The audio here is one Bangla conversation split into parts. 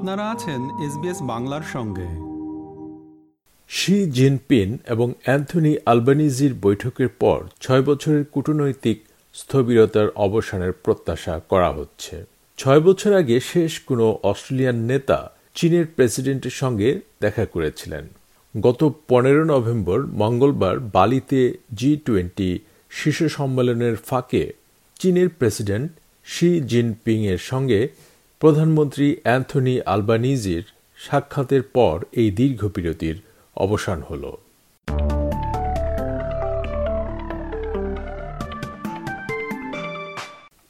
আপনারা আছেন এসবিএস বাংলার সঙ্গে। শি জিনপিন এবং অ্যান্থনি আলবানিজির বৈঠকের পর ছয় বছরের কূটনৈতিক স্থবিরতার অবসানের প্রত্যাশা করা হচ্ছে। ছয় বছর আগে শেষ কোনো অস্ট্রেলিয়ান নেতা চীনের প্রেসিডেন্টের সঙ্গে দেখা করেছিলেন। গত পনেরো নভেম্বর মঙ্গলবার বালিতে জি টোয়েন্টি শীর্ষ সম্মেলনের ফাঁকে চীনের প্রেসিডেন্ট শি জিনপিং এর সঙ্গে প্রধানমন্ত্রী অ্যান্থনি আলবানিজির সাক্ষাতের পর এই দীর্ঘ বিরতির অবসান হল।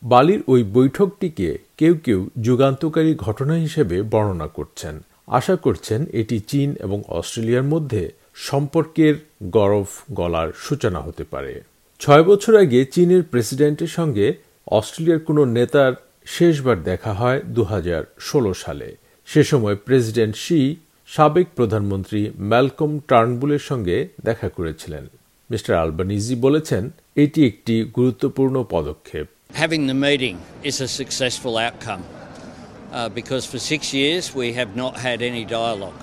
বালির ওই বৈঠকটিকে কেউ কেউ যুগান্তকারী ঘটনা হিসেবে বর্ণনা করছেন। আশা করছেন এটি চীন এবং অস্ট্রেলিয়ার মধ্যে সম্পর্কের গরফ গলার সূচনা হতে পারে। ছয় বছর আগে চীনের প্রেসিডেন্টের সঙ্গে অস্ট্রেলিয়ার কোনো নেতার শেষবার দেখা হয় দু হাজার ষোলো সালে সে সময় প্রেসিডেন্ট শি সাবেক প্রধানমন্ত্রী ম্যালকম টার্নবুলের সঙ্গে দেখা করেছিলেন মিস্টার আলবানিজি বলেছেন এটি একটি গুরুত্বপূর্ণ পদক্ষেপ Having the meeting is a successful outcome uh, because for six years we have not had any dialogue.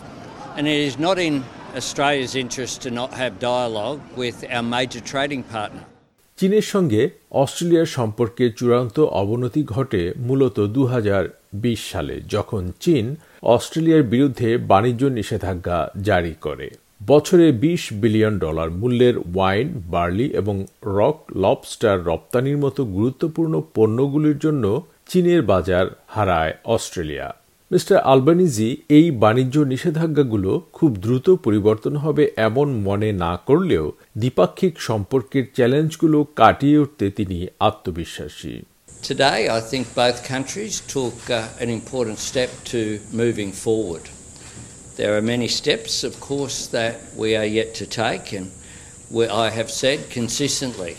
And it is not in Australia's interest to not have dialogue with our major trading partner. চীনের সঙ্গে অস্ট্রেলিয়ার সম্পর্কে চূড়ান্ত অবনতি ঘটে মূলত দু হাজার বিশ সালে, যখন চীন অস্ট্রেলিয়ার বিরুদ্ধে বাণিজ্য নিষেধাজ্ঞা জারি করে। বছরে ২০ বিলিয়ন ডলার মূল্যের ওয়াইন, বার্লি এবং রক লবস্টার রপ্তানির মতো গুরুত্বপূর্ণ পণ্যগুলির জন্য চীনের বাজার হারায় অস্ট্রেলিয়া। মিস্টার আলবানিজি, এই বাণিজ্য নিষেধাজ্ঞাগুলো খুব দ্রুত পরিবর্তন হবে এমন মনে না করলেও দ্বিপাক্ষিক সম্পর্কের চ্যালেঞ্জগুলো কাটিয়ে উঠতে তিনি আত্মবিশ্বাসী Today, I think both countries took uh, an important step to moving forward. There are many steps, of course, that we are yet to take, and we, I have said consistently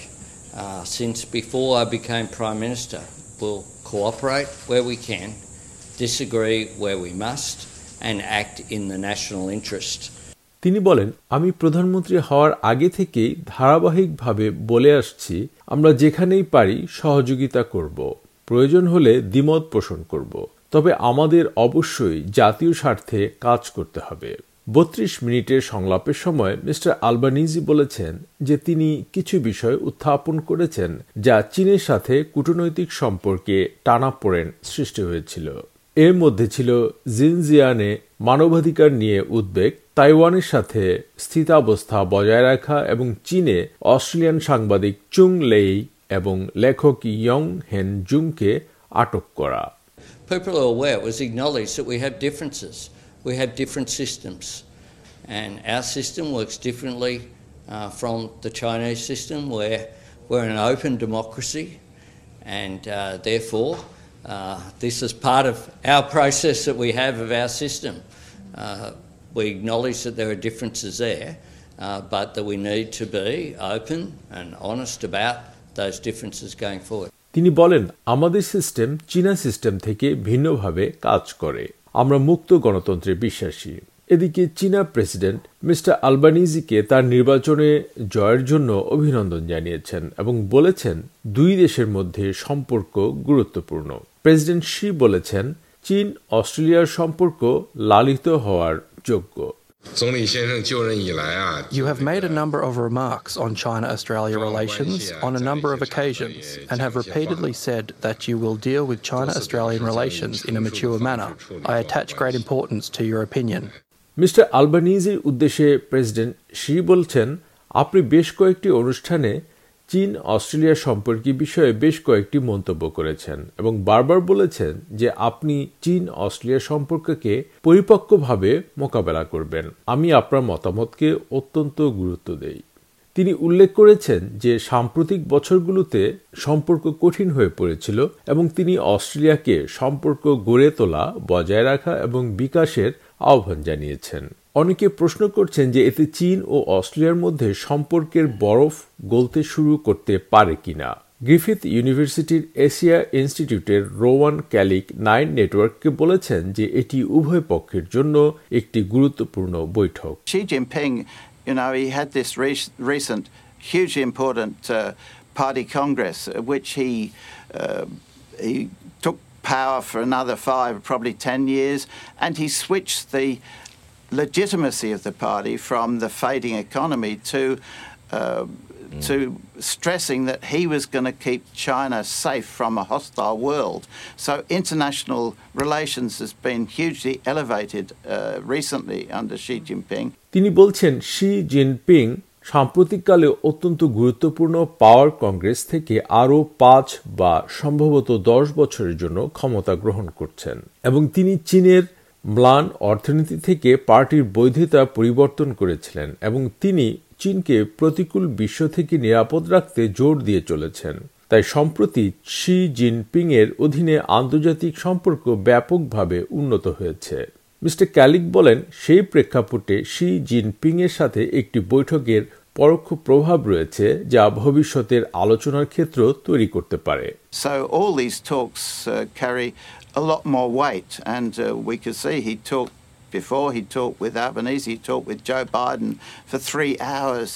uh, since before I became Prime Minister, we'll cooperate where we can disagree where we must, and act in the national interest. তিনি বলেন, আমি প্রধানমন্ত্রী হওয়ার আগে থেকেই ধারাবাহিকভাবে বলে আসছি, আমরা যেখানেই পারি সহযোগিতা করব। প্রয়োজন হলে দ্বিমত পোষণ করব। তবে আমাদের অবশ্যই জাতীয় স্বার্থে কাজ করতে হবে। বত্রিশ মিনিটের সংলাপের সময় মিস্টার আলবানিজি বলেছেন যে তিনি কিছু বিষয় উত্থাপন করেছেন যা চীনের সাথে কূটনৈতিক সম্পর্কে টানাপোড়েন সৃষ্টি হয়েছিল। এর মধ্যে ছিল জিনজিয়ানে মানবাধিকার নিয়ে উদ্বেগ তাইওয়ানের সাথে স্থিতাবস্থা বজায় রাখা এবং চীনে অস্ট্রেলিয়ান সাংবাদিক চুং লেই এবং লেখক ইয়ং হেন জুংকে আটক করা People are aware, it was acknowledged that we have differences. We have different systems. And our system works differently uh, from the Chinese system, where we're an open democracy, and uh, therefore, uh, this is part of our process that we have of our system. Uh, we acknowledge that there are differences there, uh, but that we need to be open and honest about those differences going forward. তিনি বলেন আমাদের সিস্টেম চীনা সিস্টেম থেকে ভিন্নভাবে কাজ করে। আমরা মুক্ত গণতন্ত্রে বিশ্বাসী। এদিকে চীনা প্রেসিডেন্ট মিস্টার আলবানিজিকে তার নির্বাচনে জয়ের জন্য অভিনন্দন জানিয়েছেন এবং বলেছেন দুই দেশের মধ্যে সম্পর্ক গুরুত্বপূর্ণ। প্রেসিডেন্ট শি বলেছেন চীন অস্ট্রেলিয়ার সম্পর্ক লালিত হওয়ার You have made a number of remarks on China Australia relations on a number of occasions and have repeatedly said that you will deal with China Australian relations in a mature manner. I attach great importance to your opinion. Mister আলবানিজির উদ্দেশ্যে প্রেসিডেন্ট শি বলছেন আপনি বেশ কয়েকটি অনুষ্ঠানে চীন অস্ট্রেলিয়া সম্পর্কে বিষয়ে বেশ কয়েকটি মন্তব্য করেছেন এবং বারবার বলেছেন যে আপনি চীন অস্ট্রেলিয়া সম্পর্ককে পরিপক্কভাবে মোকাবেলা করবেন। আমি আপনার মতামতকে অত্যন্ত গুরুত্ব দেই। তিনি উল্লেখ করেছেন যে সাম্প্রতিক বছরগুলোতে সম্পর্ক কঠিন হয়ে পড়েছিল এবং তিনি অস্ট্রেলিয়াকে সম্পর্ক গড়ে তোলা, বজায় রাখা এবং বিকাশের আহ্বান জানিয়েছেন। অনেকে প্রশ্ন করছেন যে এতে চীন ও অস্ট্রেলিয়ার মধ্যে সম্পর্কের বরফ গলতে শুরু করতে পারে কিনা। গ্রিফিথ ইউনিভার্সিটির এশিয়া ইনস্টিটিউটের রোয়ান ক্যালিক নাইন নেটওয়ার্ককে বলেছেন যে এটি উভয় পক্ষের জন্য একটি গুরুত্বপূর্ণ বৈঠক। You know, he had this re- recent, hugely important uh, party congress, uh, which he uh, he took power for another five, probably 10 years, and he switched the legitimacy of the party from the fading economy to. Uh, To stressing that he was going to keep China safe from a hostile world. So, international relations has been hugely elevated uh, recently under Xi Jinping. তিনি বলছেন, শি জিনপিং সাম্প্রতিককালে অত্যন্ত গুরুত্বপূর্ণ পাওয়ার কংগ্রেস থেকে আরও পাঁচ বা সম্ভবত দশ বছরের জন্য ক্ষমতা গ্রহণ করছেন এবং তিনি চীনের ম্লান অর্থনীতি থেকে পার্টির বৈধতা পরিবর্তন করেছিলেন এবং তিনি চীনকে প্রতিকূল বিশ্ব থেকে নিরাপদ রাখতে জোর দিয়ে চলেছেন। তাই সম্প্রতি শি জিনপিং এর অধীনে আন্তর্জাতিক সম্পর্ক ব্যাপকভাবে উন্নত হয়েছে। মিস্টার ক্যালিক বলেন সেই প্রেক্ষাপটে শি জিনপিং এর সাথে একটি বৈঠকের পরোক্ষ প্রভাব রয়েছে যা ভবিষ্যতের আলোচনার ক্ষেত্র তৈরি করতে পারে uh, uh, before. He talked with Albanese. He talked with Joe Biden for three hours,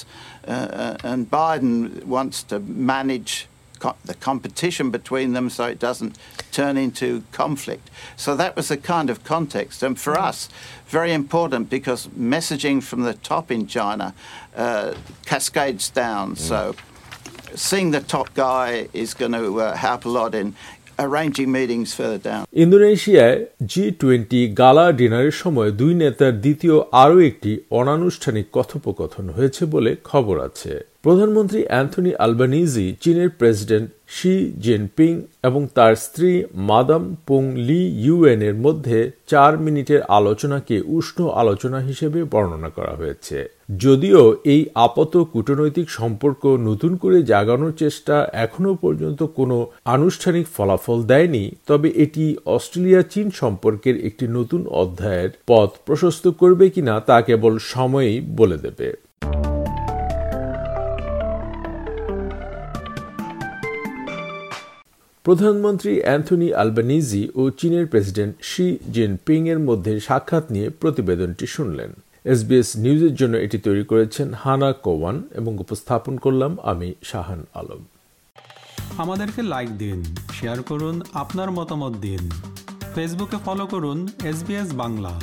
uh, uh, and Biden wants to manage co- the competition between them so it doesn't turn into conflict. So that was the kind of context, and for us, very important because messaging from the top in China uh, cascades down. So seeing the top guy is going to uh, help a lot in arranging meetings further down. ইন্দোনেশিয়ায় জি টোয়েন্টি গালা ডিনারের সময় দুই নেতার দ্বিতীয় আরও একটি অনানুষ্ঠানিক কথোপকথন হয়েছে বলে খবর আছে প্রধানমন্ত্রী অ্যান্থনি আলবানিজি, চীনের প্রেসিডেন্ট শি জিনপিং এবং তার স্ত্রী মাদাম পুং লি ইউএন এর মধ্যে চার মিনিটের আলোচনাকে উষ্ণ আলোচনা হিসেবে বর্ণনা করা হয়েছে। যদিও এই আপাত কূটনৈতিক সম্পর্ক নতুন করে জাগানোর চেষ্টা এখনও পর্যন্ত কোনো আনুষ্ঠানিক ফলাফল দেয়নি, তবে এটি অস্ট্রেলিয়া চীন সম্পর্কের একটি নতুন অধ্যায়ের পথ প্রশস্ত করবে কিনা তা কেবল সময়ই বলে দেবে। প্রধানমন্ত্রী অ্যান্থনি আলবানিজি ও চীনের প্রেসিডেন্ট শি জিনপিং এর মধ্যে সাক্ষাৎ নিয়ে প্রতিবেদনটি শুনলেন। এসবিএস নিউজের জন্য এটি তৈরি করেছেন হানা কোওয়ান এবং উপস্থাপন করলাম আমি শাহান আলম। আমাদেরকে লাইক দিন শেয়ার করুন, আপনার মতামত দিন। ফেসবুকে ফলো করুন এসবিএস বাংলা।